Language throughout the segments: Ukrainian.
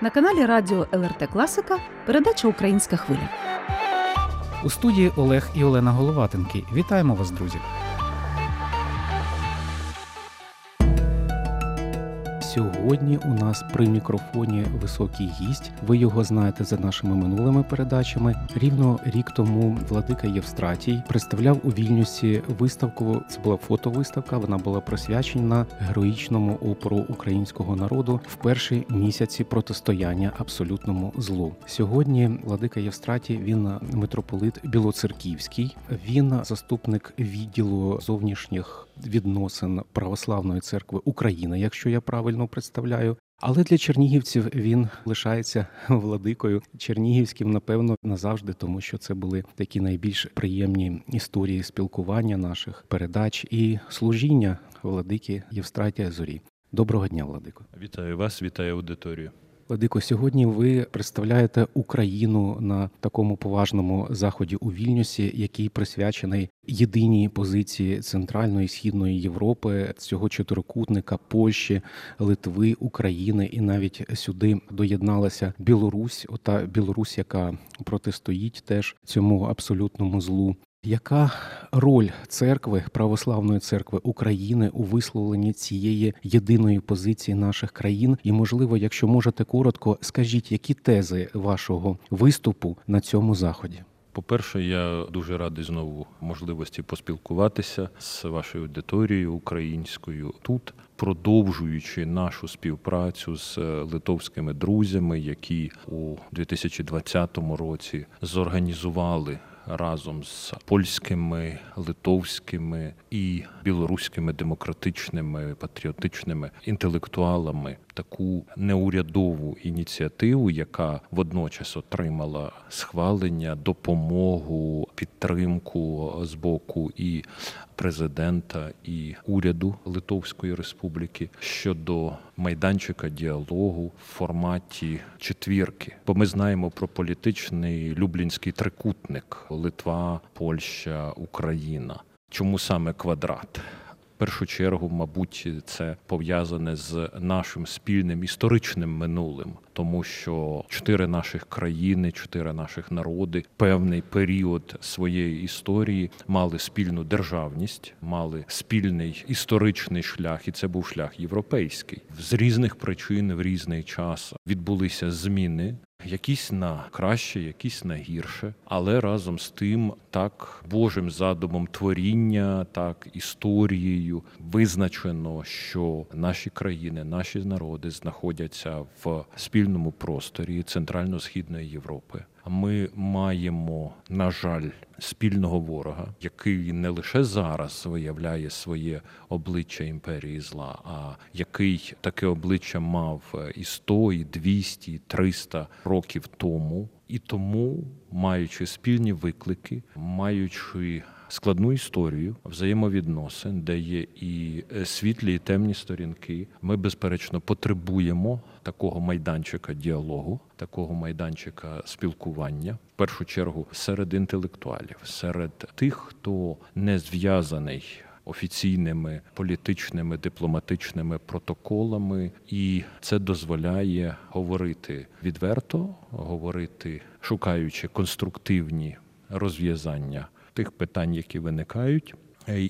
На каналі Радіо ЛРТ Класика передача Українська хвиля. У студії Олег і Олена Головатенки. Вітаємо вас, друзі. Сьогодні у нас при мікрофоні високий гість. Ви його знаєте за нашими минулими передачами. Рівно рік тому владика Євстратій представляв у Вільнюсі виставку. Це була фотовиставка. Вона була присвячена героїчному опору українського народу в перші місяці протистояння абсолютному злу. Сьогодні владика Євстратій він митрополит Білоцерківський. Він заступник відділу зовнішніх відносин православної церкви України, якщо я правильно представляю. Але для чернігівців він лишається владикою чернігівським, напевно, назавжди, тому що це були такі найбільш приємні історії спілкування наших передач і служіння владики Євстратія Зорі. Доброго дня, владико. Вітаю вас, вітаю аудиторію. Владико, сьогодні ви представляєте Україну на такому поважному заході у Вільнюсі, який присвячений єдиній позиції Центральної і Східної Європи, цього чотирикутника Польщі, Литви, України, і навіть сюди доєдналася Білорусь, ота Білорусь, яка протистоїть теж цьому абсолютному злу. Яка роль церкви православної церкви України у висловленні цієї єдиної позиції наших країн? І, можливо, якщо можете коротко, скажіть, які тези вашого виступу на цьому заході? По-перше, я дуже радий знову можливості поспілкуватися з вашою аудиторією українською тут, продовжуючи нашу співпрацю з литовськими друзями, які у 2020 році зорганізували разом з польськими, литовськими і білоруськими демократичними патріотичними інтелектуалами таку неурядову ініціативу, яка водночас отримала схвалення, допомогу, підтримку з боку і президента і уряду Литовської Республіки щодо майданчика діалогу в форматі четвірки. Бо ми знаємо про політичний люблінський трикутник Литва, Польща, Україна. Чому саме квадрат? В першу чергу, мабуть, це пов'язане з нашим спільним історичним минулим, тому що чотири наших країни, чотири наших народи, певний період своєї історії мали спільну державність, мали спільний історичний шлях, і це був шлях європейський. З різних причин в різний час відбулися зміни. Якісь на краще, якісь на гірше, але разом з тим, так Божим задумом творіння, так історією визначено, що наші країни, наші народи знаходяться в спільному просторі Центрально-східної Європи. Ми маємо, на жаль, спільного ворога, який не лише зараз виявляє своє обличчя імперії зла, а який таке обличчя мав і 100, і 200, і 300 років тому, і тому, маючи спільні виклики, маючи складну історію взаємовідносин, де є і світлі, і темні сторінки, ми безперечно потребуємо такого майданчика діалогу, такого майданчика спілкування, в першу чергу серед інтелектуалів, серед тих, хто не зв'язаний. Офіційними політичними дипломатичними протоколами, і це дозволяє говорити відверто, говорити, шукаючи конструктивні розв'язання тих питань, які виникають,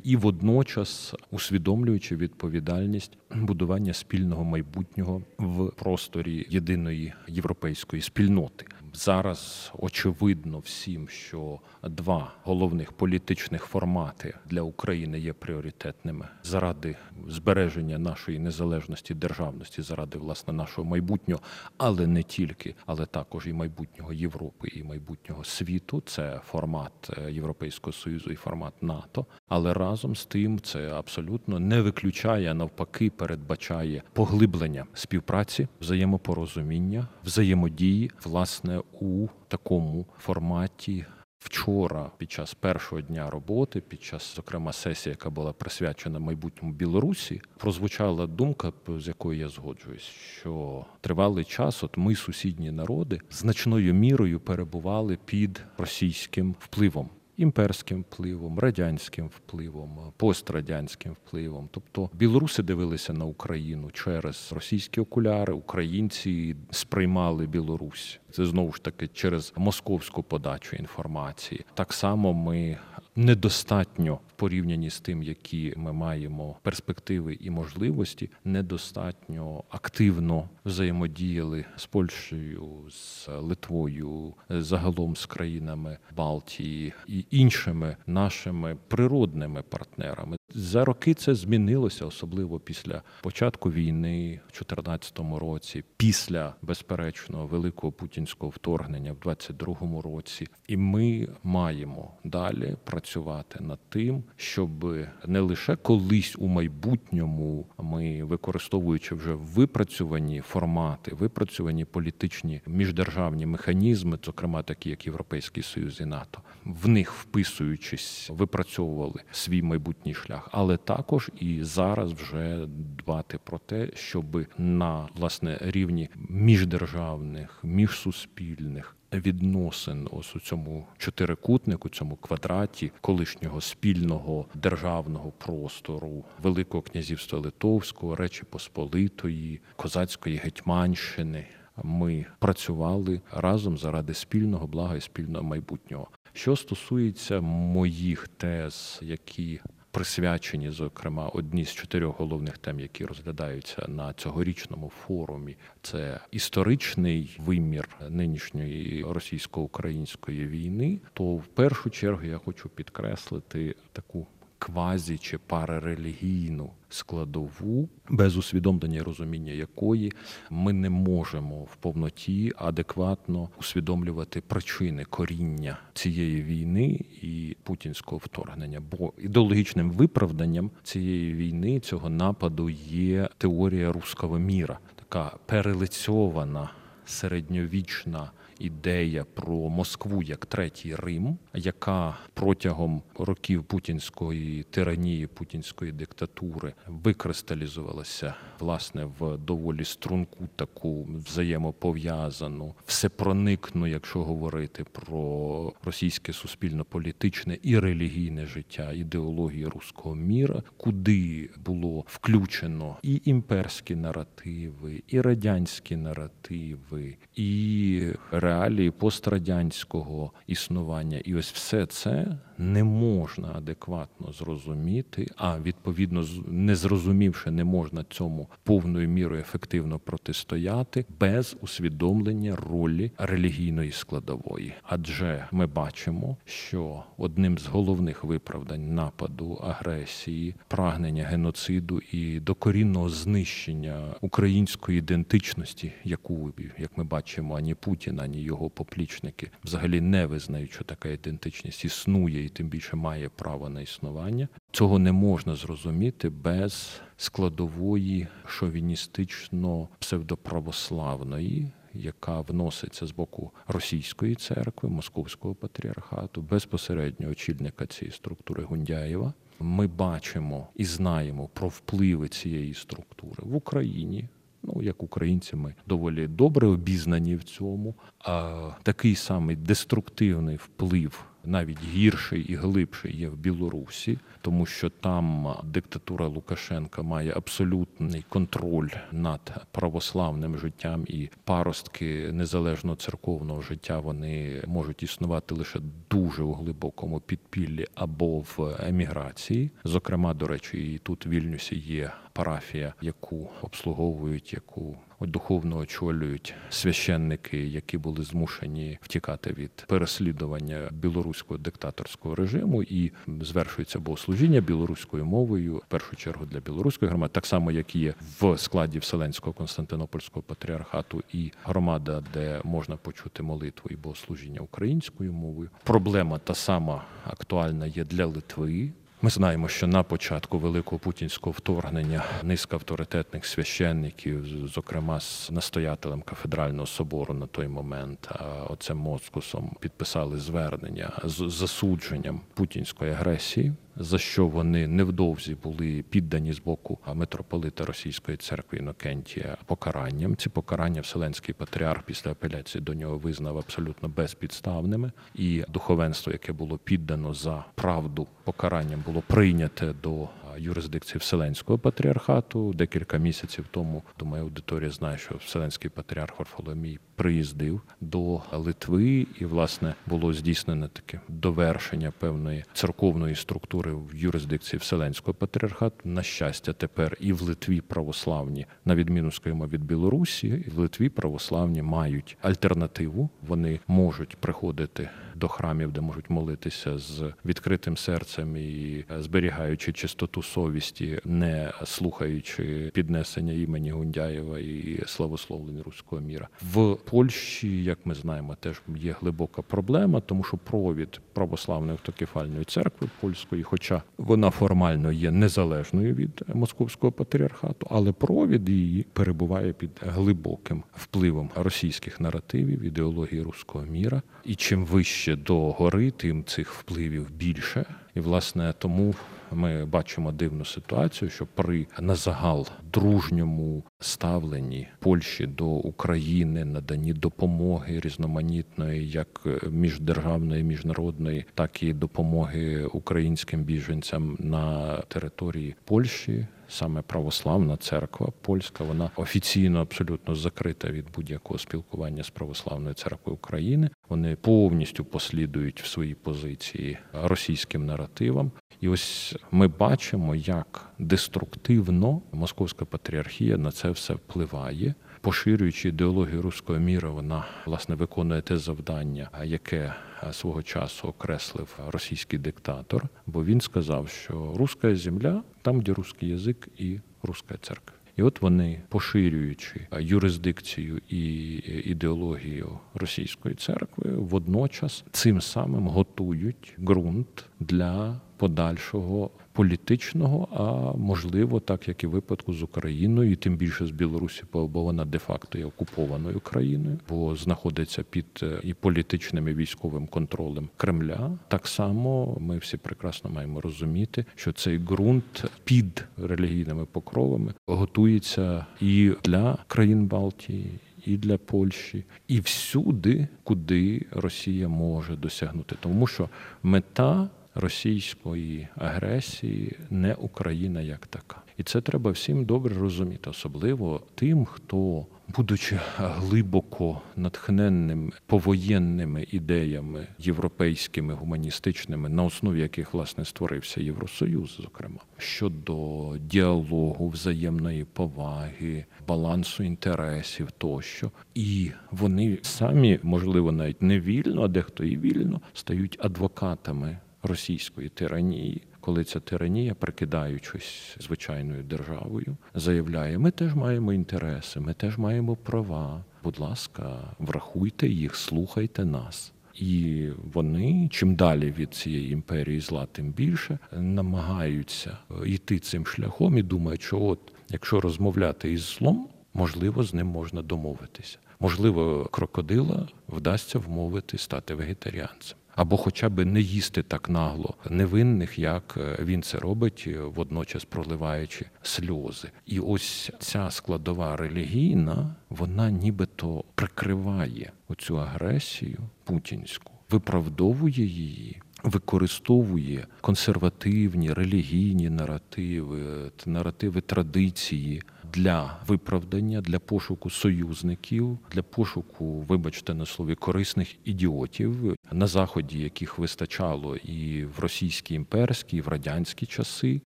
і водночас усвідомлюючи відповідальність будування спільного майбутнього в просторі єдиної європейської спільноти. Зараз очевидно всім, що два головних політичних формати для України є пріоритетними заради збереження нашої незалежності державності, заради власне нашого майбутнього, але не тільки, але також і майбутнього Європи, і майбутнього світу. Це формат Європейського союзу і формат НАТО. Але разом з тим це абсолютно не виключає, а навпаки, передбачає поглиблення співпраці, взаємопорозуміння, взаємодії, власне у такому форматі. Вчора, під час першого дня роботи, під час зокрема сесії, яка була присвячена майбутньому Білорусі, прозвучала думка, з якою я згоджуюсь, що тривалий час, от ми, сусідні народи, значною мірою перебували під російським впливом. Імперським впливом, радянським впливом, пострадянським впливом. Тобто білоруси дивилися на Україну через російські окуляри, українці сприймали Білорусь. Це знову ж таки через московську подачу інформації. Так само ми недостатньо порівнянні з тим, які ми маємо перспективи і можливості, недостатньо активно взаємодіяли з Польщею, з Литвою, загалом з країнами Балтії і іншими нашими природними партнерами. За роки це змінилося, особливо після початку війни в 2014 році, після безперечного великого путінського вторгнення в 2022 році. І ми маємо далі працювати над тим, щоб не лише колись у майбутньому ми, використовуючи вже випрацьовані формати, випрацьовані політичні міждержавні механізми, зокрема такі як Європейський Союз і НАТО, в них вписуючись, випрацьовували свій майбутній шлях, але також і зараз вже дбати про те, щоб на власне рівні міждержавних, міжсуспільних. Відносин ось у цьому чотирикутнику, цьому квадраті колишнього спільного державного простору Великого князівства Литовського, Речі Посполитої, Козацької Гетьманщини. Ми працювали разом заради спільного блага і спільного майбутнього. Що стосується моїх тез, які присвячені, зокрема, одні з чотирьох головних тем, які розглядаються на цьогорічному форумі, це історичний вимір нинішньої російсько-української війни. То в першу чергу я хочу підкреслити таку квазі чи парарелігійну складову, без усвідомлення і розуміння якої ми не можемо в повноті адекватно усвідомлювати причини коріння цієї війни і путінського вторгнення. Бо ідеологічним виправданням цієї війни цього нападу є теорія руського міра, така перелицьована середньовічна ідея про Москву як третій Рим, яка протягом років путінської тиранії, путінської диктатури викристалізувалася власне в доволі струнку таку взаємопов'язану, всепроникну, якщо говорити про російське суспільно-політичне і релігійне життя, ідеології руського міра, куди було включено і імперські наративи, і радянські наративи, і реалії пострадянського існування, і ось все це не можна адекватно зрозуміти, а відповідно не зрозумівши, не можна цьому повною мірою ефективно протистояти без усвідомлення ролі релігійної складової. Адже ми бачимо, що одним з головних виправдань нападу, агресії, прагнення геноциду і докорінного знищення української ідентичності, яку як ми бачимо, ані Путін, ані його поплічники взагалі не визнають, що така ідентичність існує і тим більше має право на існування. Цього не можна зрозуміти без складової шовіністично псевдоправославної. Яка вноситься з боку російської церкви, московського патріархату, безпосередньо очільника цієї структури Гундяєва, ми бачимо і знаємо про впливи цієї структури в Україні. Ну, як українці, ми доволі добре обізнані в цьому. А такий самий деструктивний вплив навіть гірший і глибший є в Білорусі, тому що там диктатура Лукашенка має абсолютний контроль над православним життям, і паростки незалежно церковного життя вони можуть існувати лише дуже у глибокому підпіллі або в еміграції. Зокрема, до речі, і тут в Вільнюсі є парафія, яку обслуговують, яку духовно очолюють священники, які були змушені втікати від переслідування білоруського диктаторського режиму, і звершується богослужіння білоруською мовою, в першу чергу для білоруської громади, так само як є в складі Вселенського Константинопольського патріархату і громада, де можна почути молитву і богослужіння українською мовою. Проблема та сама актуальна є для Литви. Ми знаємо, що на початку великого путінського вторгнення низка авторитетних священників, зокрема з настоятелем кафедрального собору на той момент, оцем Москусом, підписали звернення з засудженням путінської агресії за що вони невдовзі були піддані з боку митрополита Російської церкви Інокентія покаранням. Ці покарання Вселенський патріарх після апеляції до нього визнав абсолютно безпідставними, і духовенство, яке було піддано за правду покаранням, було прийняте до юрисдикції Вселенського патріархату. Декілька місяців тому думаю, аудиторія знає, що Вселенський патріарх Варфоломій приїздив до Литви, і власне було здійснено таке довершення певної церковної структури в юрисдикції Вселенського патріархату. На щастя, тепер і в Литві православні, на відміну скажімо, від Білорусі, і в Литві православні мають альтернативу. Вони можуть приходити до храмів, де можуть молитися з відкритим серцем і зберігаючи чистоту совісті, не слухаючи піднесення імені Гундяєва і славословлень руського міра в Польщі, як ми знаємо, теж є глибока проблема, тому що провід православної автокефальної церкви польської, хоча вона формально є незалежною від московського патріархату, але провід її перебуває під глибоким впливом російських наративів, ідеології руського міра. І чим вище до гори, тим цих впливів більше. І власне тому ми бачимо дивну ситуацію, що при на загал дружньому ставленні Польщі до України наданні допомоги різноманітної, як міждержавної, міжнародної, так і допомоги українським біженцям на території Польщі. Саме православна церква польська, вона офіційно абсолютно закрита від будь-якого спілкування з православною церквою України. Вони повністю послідують в своїй позиції російським наративам. І ось ми бачимо, як деструктивно московська патріархія на це все впливає, поширюючи ідеологію руського міра, вона власне виконує те завдання, яке свого часу окреслив російський диктатор. Бо він сказав, що руська земля там, де русський язик і руська церква. І от вони, поширюючи юрисдикцію і ідеологію російської церкви, водночас цим самим готують ґрунт для подальшого політичного, а можливо, так як і випадку з Україною, і тим більше з Білорусі, бо вона де-факто є окупованою країною, бо знаходиться під е, і політичним і військовим контролем Кремля. Так само ми всі прекрасно маємо розуміти, що цей ґрунт під релігійними покровами готується і для країн Балтії. І для Польщі, і всюди, куди Росія може досягнути, тому що мета російської агресії не Україна як така. І це треба всім добре розуміти, особливо тим, хто, будучи глибоко натхненним повоєнними ідеями європейськими, гуманістичними, на основі яких власне створився Євросоюз, зокрема щодо діалогу, взаємної поваги, балансу інтересів тощо, і вони самі, можливо, навіть не вільно, а дехто і вільно стають адвокатами російської тиранії, коли ця тиранія, прикидаючись звичайною державою, заявляє: ми теж маємо інтереси, ми теж маємо права. Будь ласка, врахуйте їх, слухайте нас. І вони чим далі від цієї імперії зла, тим більше намагаються йти цим шляхом і думають, що от якщо розмовляти із злом, можливо, з ним можна домовитися. Можливо, крокодила вдасться вмовити стати вегетаріанцем або хоча б не їсти так нагло невинних, як е, він це робить, е, водночас проливаючи сльози. І ось ця складова релігійна, вона нібито прикриває оцю агресію путінську, виправдовує її. Використовує консервативні релігійні наративи, наративи традиції для виправдання, для пошуку союзників, для пошуку, вибачте на слові, корисних ідіотів на заході, яких вистачало і в російській імперській, і в радянські часи,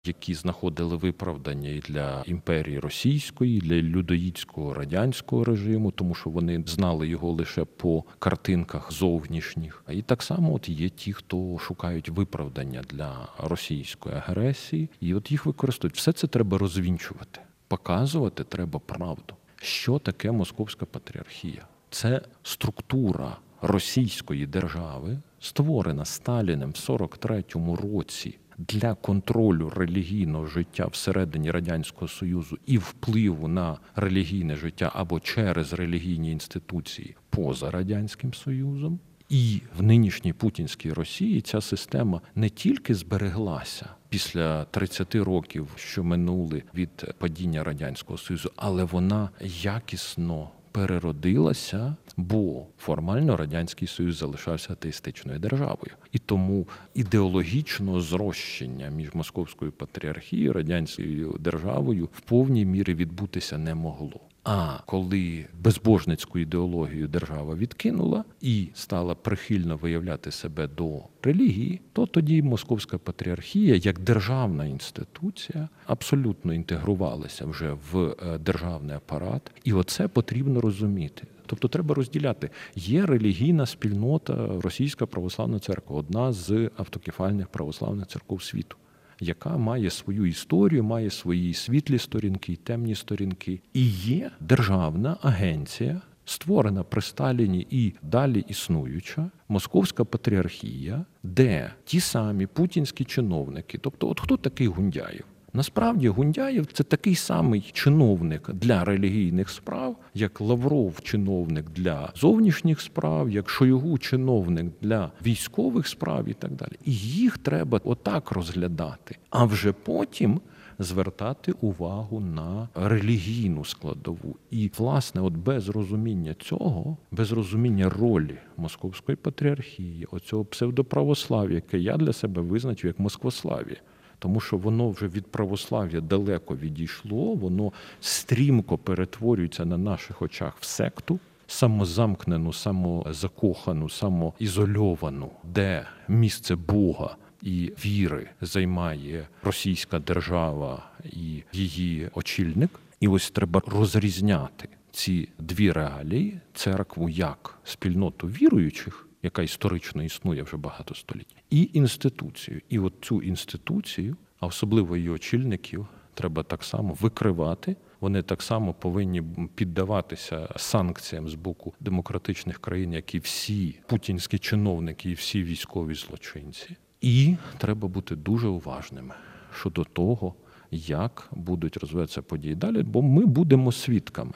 які знаходили виправдання і для імперії російської, і для людоїдського радянського режиму, тому що вони знали його лише по картинках зовнішніх. І так само, от є ті, хто шукають виправдання для російської агресії, і от їх використовують. Все це треба розвінчувати показувати треба правду. Що таке Московська патріархія? Це структура російської держави, створена Сталіним в 43-му році для контролю релігійного життя всередині радянського союзу і впливу на релігійне життя або через релігійні інституції поза радянським союзом. І в нинішній путінській Росії ця система не тільки збереглася після 30 років, що минули від падіння радянського союзу, але вона якісно переродилася, бо формально радянський союз залишався атеїстичною державою, і тому ідеологічного зрощення між московською патріархією і радянською державою в повній мірі відбутися не могло. А коли безбожницьку ідеологію держава відкинула і стала прихильно виявляти себе до релігії, то тоді московська патріархія як державна інституція абсолютно інтегрувалася вже в е, державний апарат, і оце потрібно розуміти. Тобто треба розділяти. Є релігійна спільнота Російська православна церква, одна з автокефальних православних церков світу яка має свою історію, має свої світлі сторінки, темні сторінки, і є державна агенція. Створена при Сталіні і далі існуюча московська патріархія, де ті самі путінські чиновники, тобто, от хто такий Гундяєв? Насправді Гундяєв це такий самий чиновник для релігійних справ, як Лавров, чиновник для зовнішніх справ, як Шойгу чиновник для військових справ і так далі. І їх треба отак розглядати, а вже потім. Звертати увагу на релігійну складову, і власне, от без розуміння цього, без розуміння ролі московської патріархії, оцього псевдоправослав'я, яке я для себе визначив як москвослав'я, тому що воно вже від православ'я далеко відійшло, воно стрімко перетворюється на наших очах в секту. Самозамкнену, самозакохану, самоізольовану, де місце Бога і віри займає російська держава і її очільник. І ось треба розрізняти ці дві реалії церкву як спільноту віруючих яка історично існує вже багато століть, і інституцію. І от цю інституцію, а особливо її очільників, треба так само викривати. Вони так само повинні піддаватися санкціям з боку демократичних країн, як і всі путінські чиновники, і всі військові злочинці. І треба бути дуже уважними щодо того, як будуть розвиватися події далі, бо ми будемо свідками.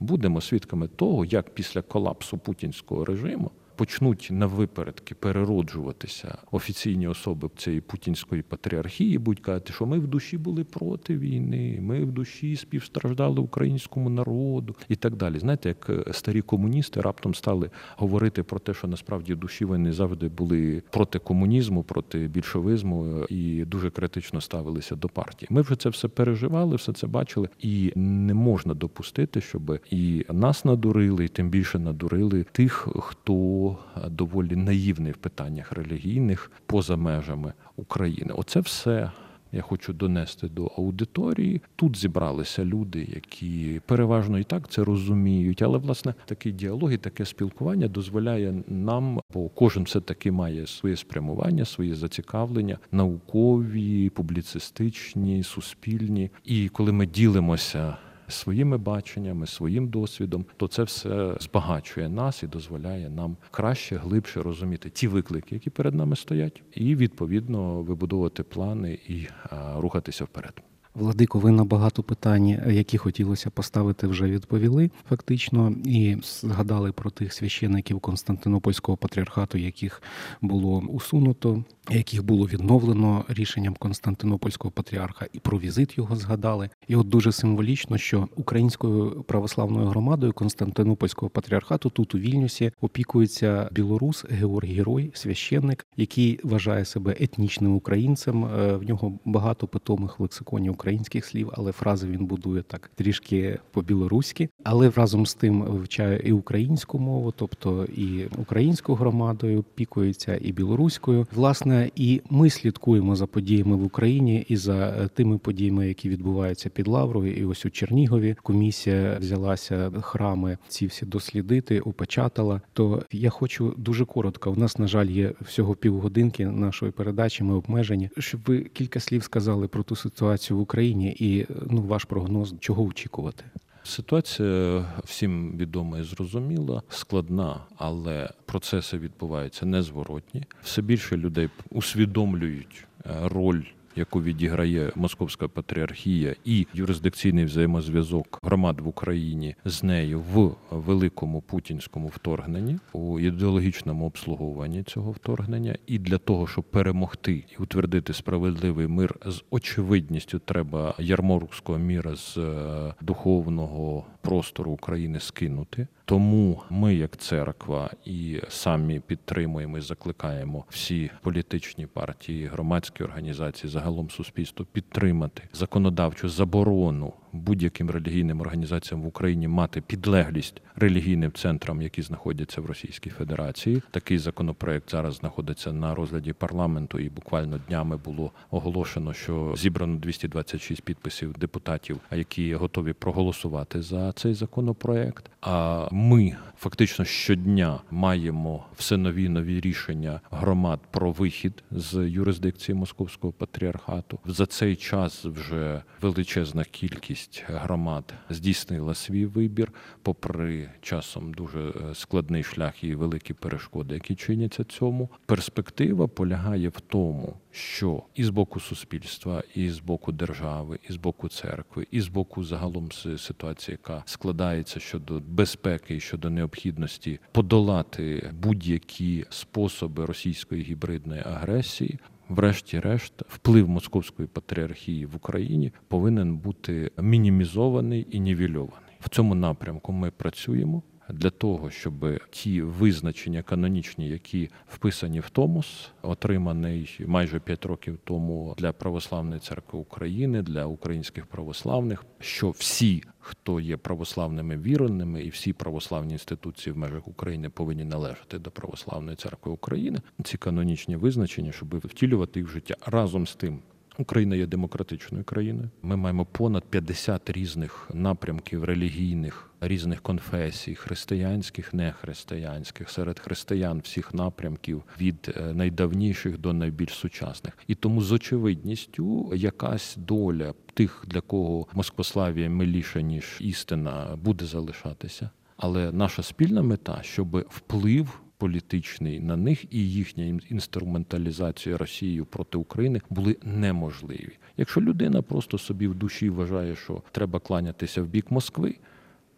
Будемо свідками того, як після колапсу путінського режиму почнуть на випередки перероджуватися офіційні особи цієї путінської патріархії, будуть казати, що ми в душі були проти війни, ми в душі співстраждали українському народу і так далі. Знаєте, як е, старі комуністи раптом стали говорити про те, що насправді в душі вони завжди були проти комунізму, проти більшовизму і дуже критично ставилися до партії. Ми вже це все переживали, все це бачили, і не можна допустити, щоб і нас надурили, і тим більше надурили тих, хто доволі наївний в питаннях релігійних поза межами України. Оце все. Я хочу донести до аудиторії. Тут зібралися люди, які переважно і так це розуміють. Але власне такий діалог і таке спілкування дозволяє нам, бо кожен все таки має своє спрямування, своє зацікавлення, наукові, публіцистичні, суспільні. І коли ми ділимося своїми баченнями, своїм досвідом, то це все збагачує нас і дозволяє нам краще, глибше розуміти ті виклики, які перед нами стоять, і відповідно вибудовувати плани і рухатися вперед. Владико, ви на багато питань, які хотілося поставити, вже відповіли фактично, і згадали про тих священиків Константинопольського патріархату, яких було усунуто, яких було відновлено рішенням Константинопольського патріарха, і про візит його згадали. І от дуже символічно, що українською православною громадою Константинопольського патріархату тут у Вільнюсі опікується білорус Георгій Герой, священник, який вважає себе етнічним українцем. Е, в нього багато питомих лексиконів українських слів, але фрази він будує так трішки по-білоруськи, але разом з тим вивчає і українську мову, тобто і українською громадою пікується, і білоруською. Власне, і ми слідкуємо за подіями в Україні і за е, тими подіями, які відбуваються під Лаврою. І ось у Чернігові комісія взялася храми ці всі дослідити, опечатала. То я хочу дуже коротко. У нас на жаль є всього півгодинки нашої передачі. Ми обмежені, щоб ви кілька слів сказали про ту ситуацію в Україні. Україні, і ну ваш прогноз, чого очікувати? Ситуація всім відома і зрозуміла, складна, але процеси відбуваються незворотні. Все більше людей усвідомлюють е, роль яку відіграє Московська патріархія, і юрисдикційний взаємозв'язок громад в Україні з нею в великому путінському вторгненні у ідеологічному обслуговуванні цього вторгнення, і для того, щоб перемогти і утвердити справедливий мир з очевидністю, треба ярморського міра з е, духовного простору України скинути. Тому ми, як церква, і самі підтримуємо і закликаємо всі політичні партії, громадські організації, загалом суспільство підтримати законодавчу заборону будь-яким релігійним організаціям в Україні мати підлеглість релігійним центрам, які знаходяться в Російській Федерації. Такий законопроект зараз знаходиться на розгляді парламенту, і буквально днями було оголошено, що зібрано 226 підписів депутатів, які готові проголосувати за цей законопроект. А ми фактично щодня маємо все нові нові рішення громад про вихід з юрисдикції московського патріархату. За цей час вже величезна кількість громад здійснила свій вибір, попри часом дуже е, складний шлях і великі перешкоди, які чиняться цьому. Перспектива полягає в тому, що і з боку суспільства, і з боку держави, і з боку церкви, і з боку загалом ситуації, яка складається щодо безпеки і щодо необхідності подолати будь-які способи російської гібридної агресії. Врешті-решт, вплив московської патріархії в Україні повинен бути мінімізований і нівельований. В цьому напрямку ми працюємо для того, щоб ті визначення канонічні, які вписані в Томос, отриманий майже п'ять років тому для православної церкви України, для українських православних, що всі, хто є православними віреними, і всі православні інституції в межах України повинні належати до православної церкви України, ці канонічні визначення, щоб втілювати їх в життя разом з тим. Україна є демократичною країною. Ми маємо понад 50 різних напрямків релігійних, різних конфесій, християнських, нехристиянських, серед християн всіх напрямків від е, найдавніших до найбільш сучасних. І тому з очевидністю якась доля тих, для кого Москвославія миліша ніж істина, буде залишатися. Але наша спільна мета, щоб вплив політичний на них і їхня інструменталізація Росією проти України були неможливі. Якщо людина просто собі в душі вважає, що треба кланятися в бік Москви.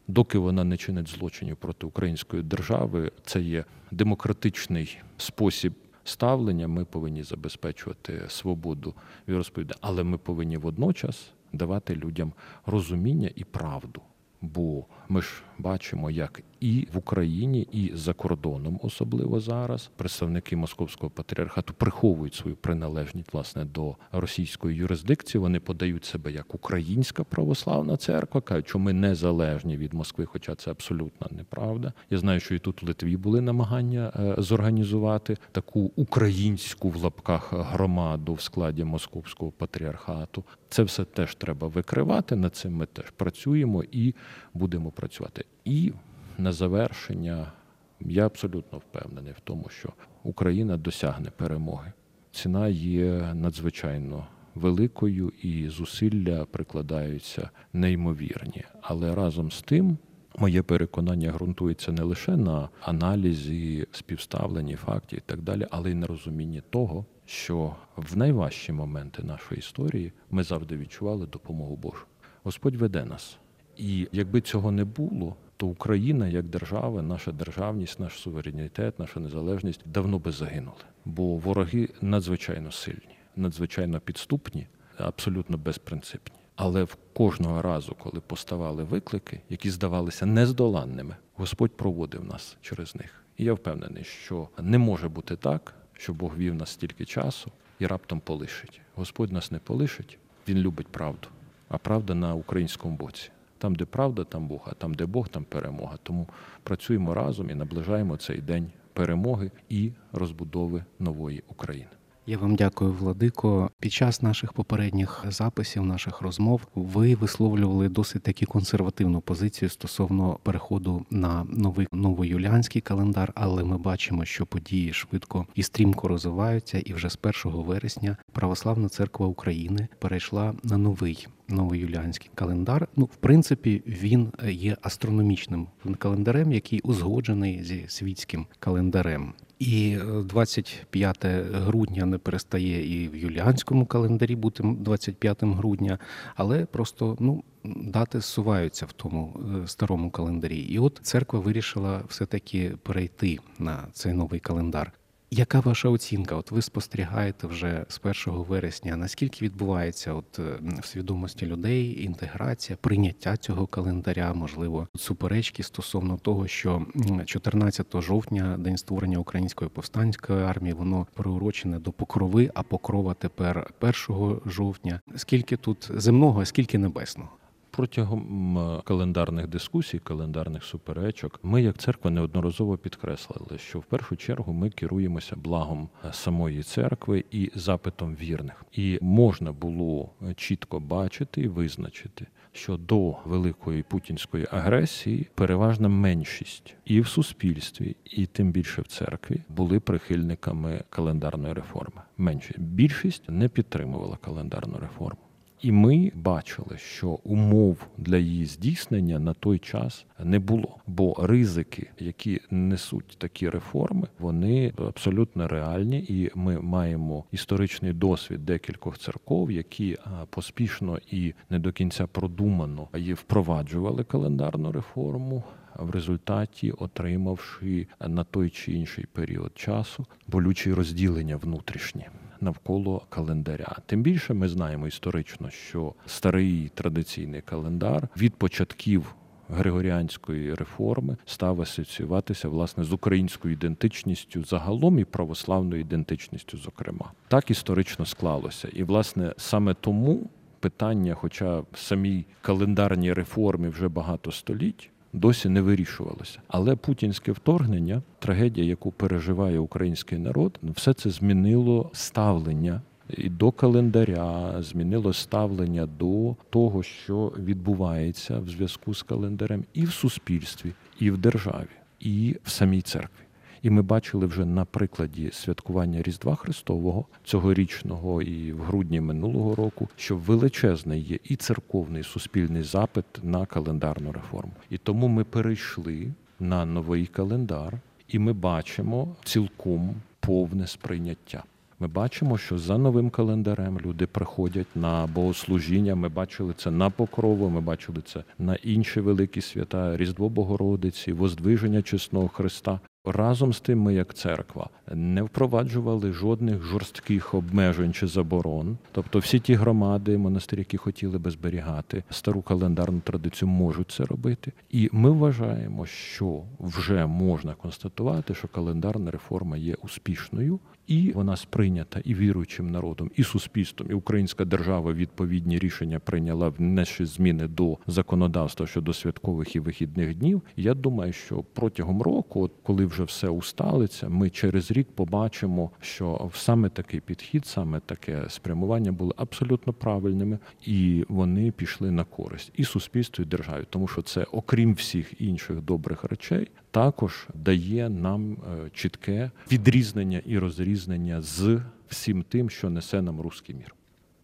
Доки вона не чинить злочинів проти української держави, це є демократичний спосіб ставлення. Ми повинні забезпечувати свободу віросповідання, але ми повинні водночас давати людям розуміння і правду. Бо ми ж бачимо, як і в Україні, і за кордоном, особливо зараз, представники московського патріархату приховують свою приналежність власне до російської юрисдикції. Вони подають себе як українська православна церква, кажуть, що ми незалежні від Москви, хоча це абсолютно неправда. Я знаю, що і тут в Литві були намагання е, зорганізувати таку українську в лапках громаду в складі московського патріархату. Це все теж треба викривати. Над цим ми теж працюємо і будемо працювати. І на завершення я абсолютно впевнений в тому, що Україна досягне перемоги. Ціна є надзвичайно великою, і зусилля прикладаються неймовірні. Але разом з тим. Моє переконання ґрунтується не лише на аналізі, співставленні фактів і так далі, але й на розумінні того, що в найважчі моменти нашої історії ми завжди відчували допомогу Божу. Господь веде нас. І якби цього не було, то Україна як держава, наша державність, наш суверенітет, наша незалежність давно би загинули. Бо вороги надзвичайно сильні, надзвичайно підступні, абсолютно безпринципні. Але в кожного разу, коли поставали виклики, які здавалися нездоланними, Господь проводив нас через них. І я впевнений, що не може бути так, що Бог вів нас стільки часу і раптом полишить. Господь нас не полишить, Він любить правду, а правда на українському боці. Там, де правда, там Бог, а там, де Бог, там перемога. Тому працюємо разом і наближаємо цей день перемоги і розбудови нової України. Я вам дякую, Владико. Під час наших попередніх записів, наших розмов, ви висловлювали досить таки консервативну позицію стосовно переходу на новий новоюліанський календар, але ми бачимо, що події швидко і стрімко розвиваються, і вже з 1 вересня Православна церква України перейшла на новий новоюліанський календар. Ну, в принципі, він є астрономічним календарем, який узгоджений зі світським календарем. І е, 25 грудня не перестає і в юліанському календарі бути 25 грудня, але просто ну дати зсуваються в тому е, старому календарі. І от церква вирішила все-таки перейти на цей новий календар. Яка ваша оцінка? От ви спостерігаєте вже з 1 вересня, наскільки відбувається от е, в свідомості людей інтеграція, прийняття цього календаря, можливо, суперечки стосовно того, що м, 14 жовтня, день створення української повстанської армії, воно приурочене до покрови, а покрова тепер 1 жовтня. Скільки тут земного, а скільки небесного? Протягом календарних дискусій, календарних суперечок, ми, як церква, неодноразово підкреслили, що в першу чергу ми керуємося благом е, самої церкви і запитом вірних. І можна було е, чітко бачити і визначити, що до великої путінської агресії переважна меншість і в суспільстві, і тим більше в церкві були прихильниками календарної реформи. Меншість більшість не підтримувала календарну реформу. І ми бачили, що умов для її здійснення на той час не було, бо ризики, які несуть такі реформи, вони абсолютно реальні, і ми маємо історичний досвід декількох церков, які поспішно і не до кінця продумано її впроваджували календарну реформу. В результаті отримавши на той чи інший період часу болючі розділення внутрішні навколо календаря. Тим більше ми знаємо історично, що старий традиційний календар від початків. Григоріанської реформи став асоціюватися власне з українською ідентичністю загалом і православною ідентичністю, зокрема, так історично склалося, і власне саме тому питання, хоча в самій календарній реформі вже багато століть, досі не вирішувалося. Але путінське вторгнення, трагедія, яку переживає український народ, все це змінило ставлення. І до календаря змінило ставлення до того, що відбувається в зв'язку з календарем, і в суспільстві, і в державі, і в самій церкві. І ми бачили вже на прикладі святкування Різдва Христового цьогорічного і в грудні минулого року, що величезний є і церковний і суспільний запит на календарну реформу. І тому ми перейшли на новий календар, і ми бачимо цілком повне сприйняття. Ми бачимо, що за новим календарем люди приходять на богослужіння. Ми бачили це на покрову. Ми бачили це на інші великі свята Різдво Богородиці, Воздвиження Чесного Христа. Разом з тим, ми, як церква, не впроваджували жодних жорстких обмежень чи заборон. Тобто, всі ті громади, монастирі, які хотіли би зберігати стару календарну традицію, можуть це робити. І ми вважаємо, що вже можна констатувати, що календарна реформа є успішною, і вона сприйнята і віруючим народом, і суспільством, і українська держава відповідні рішення прийняла внесши зміни до законодавства щодо святкових і вихідних днів. Я думаю, що протягом року, от коли вже все усталиться, ми через рік побачимо, що саме такий підхід, саме таке спрямування були абсолютно правильними, і вони пішли на користь і суспільству, і державі, тому що це, окрім всіх інших добрих речей, також дає нам е, чітке відрізнення і розрізнення з всім тим, що несе нам руський мір.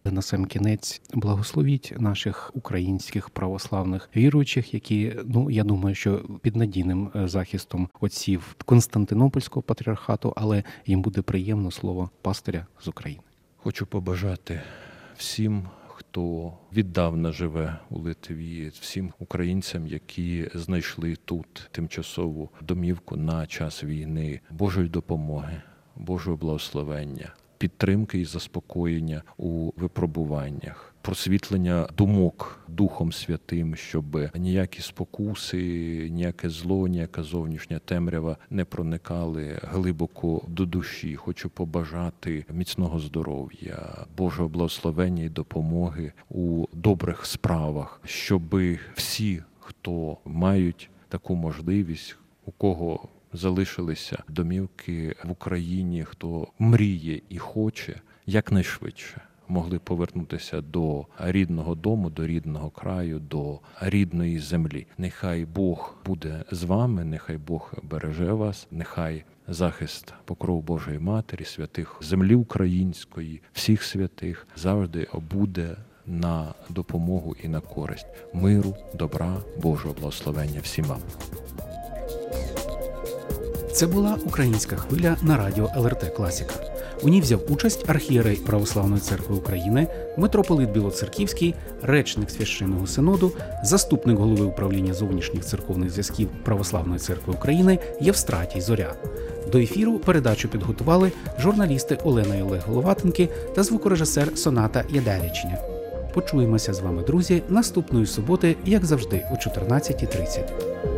На сам кінець благословіть наших українських православних віруючих, які ну я думаю, що під надійним е, захистом отців Константинопольського патріархату, але їм буде приємно слово пастиря з України. Хочу побажати всім, хто віддавна живе у Литві, всім українцям, які знайшли тут тимчасову домівку на час війни, Божої допомоги, Божого благословення, підтримки і заспокоєння у випробуваннях. Просвітлення думок Духом Святим, щоб ніякі спокуси, ніяке зло, ніяка зовнішня темрява не проникали глибоко до душі. Хочу побажати міцного здоров'я, Божого благословення і допомоги у добрих справах, щоб всі, хто мають таку можливість, у кого залишилися домівки в Україні, хто мріє і хоче якнайшвидше могли повернутися до рідного дому, до рідного краю, до рідної землі. Нехай Бог буде з вами, нехай Бог береже вас, нехай захист покров Божої Матері, святих землі української, всіх святих завжди буде. На допомогу і на користь миру, добра, Божого благословення всім вам. Це була українська хвиля на радіо ЛРТ Класіка. У ній взяв участь архієрей Православної церкви України, митрополит Білоцерківський, речник священного синоду, заступник голови управління зовнішніх церковних зв'язків Православної церкви України Євстратій Зоря. До ефіру передачу підготували журналісти Олена і Олег Головатенки та звукорежисер Соната Ядерячня. Почуємося з вами, друзі, наступної суботи, як завжди, о 14.30.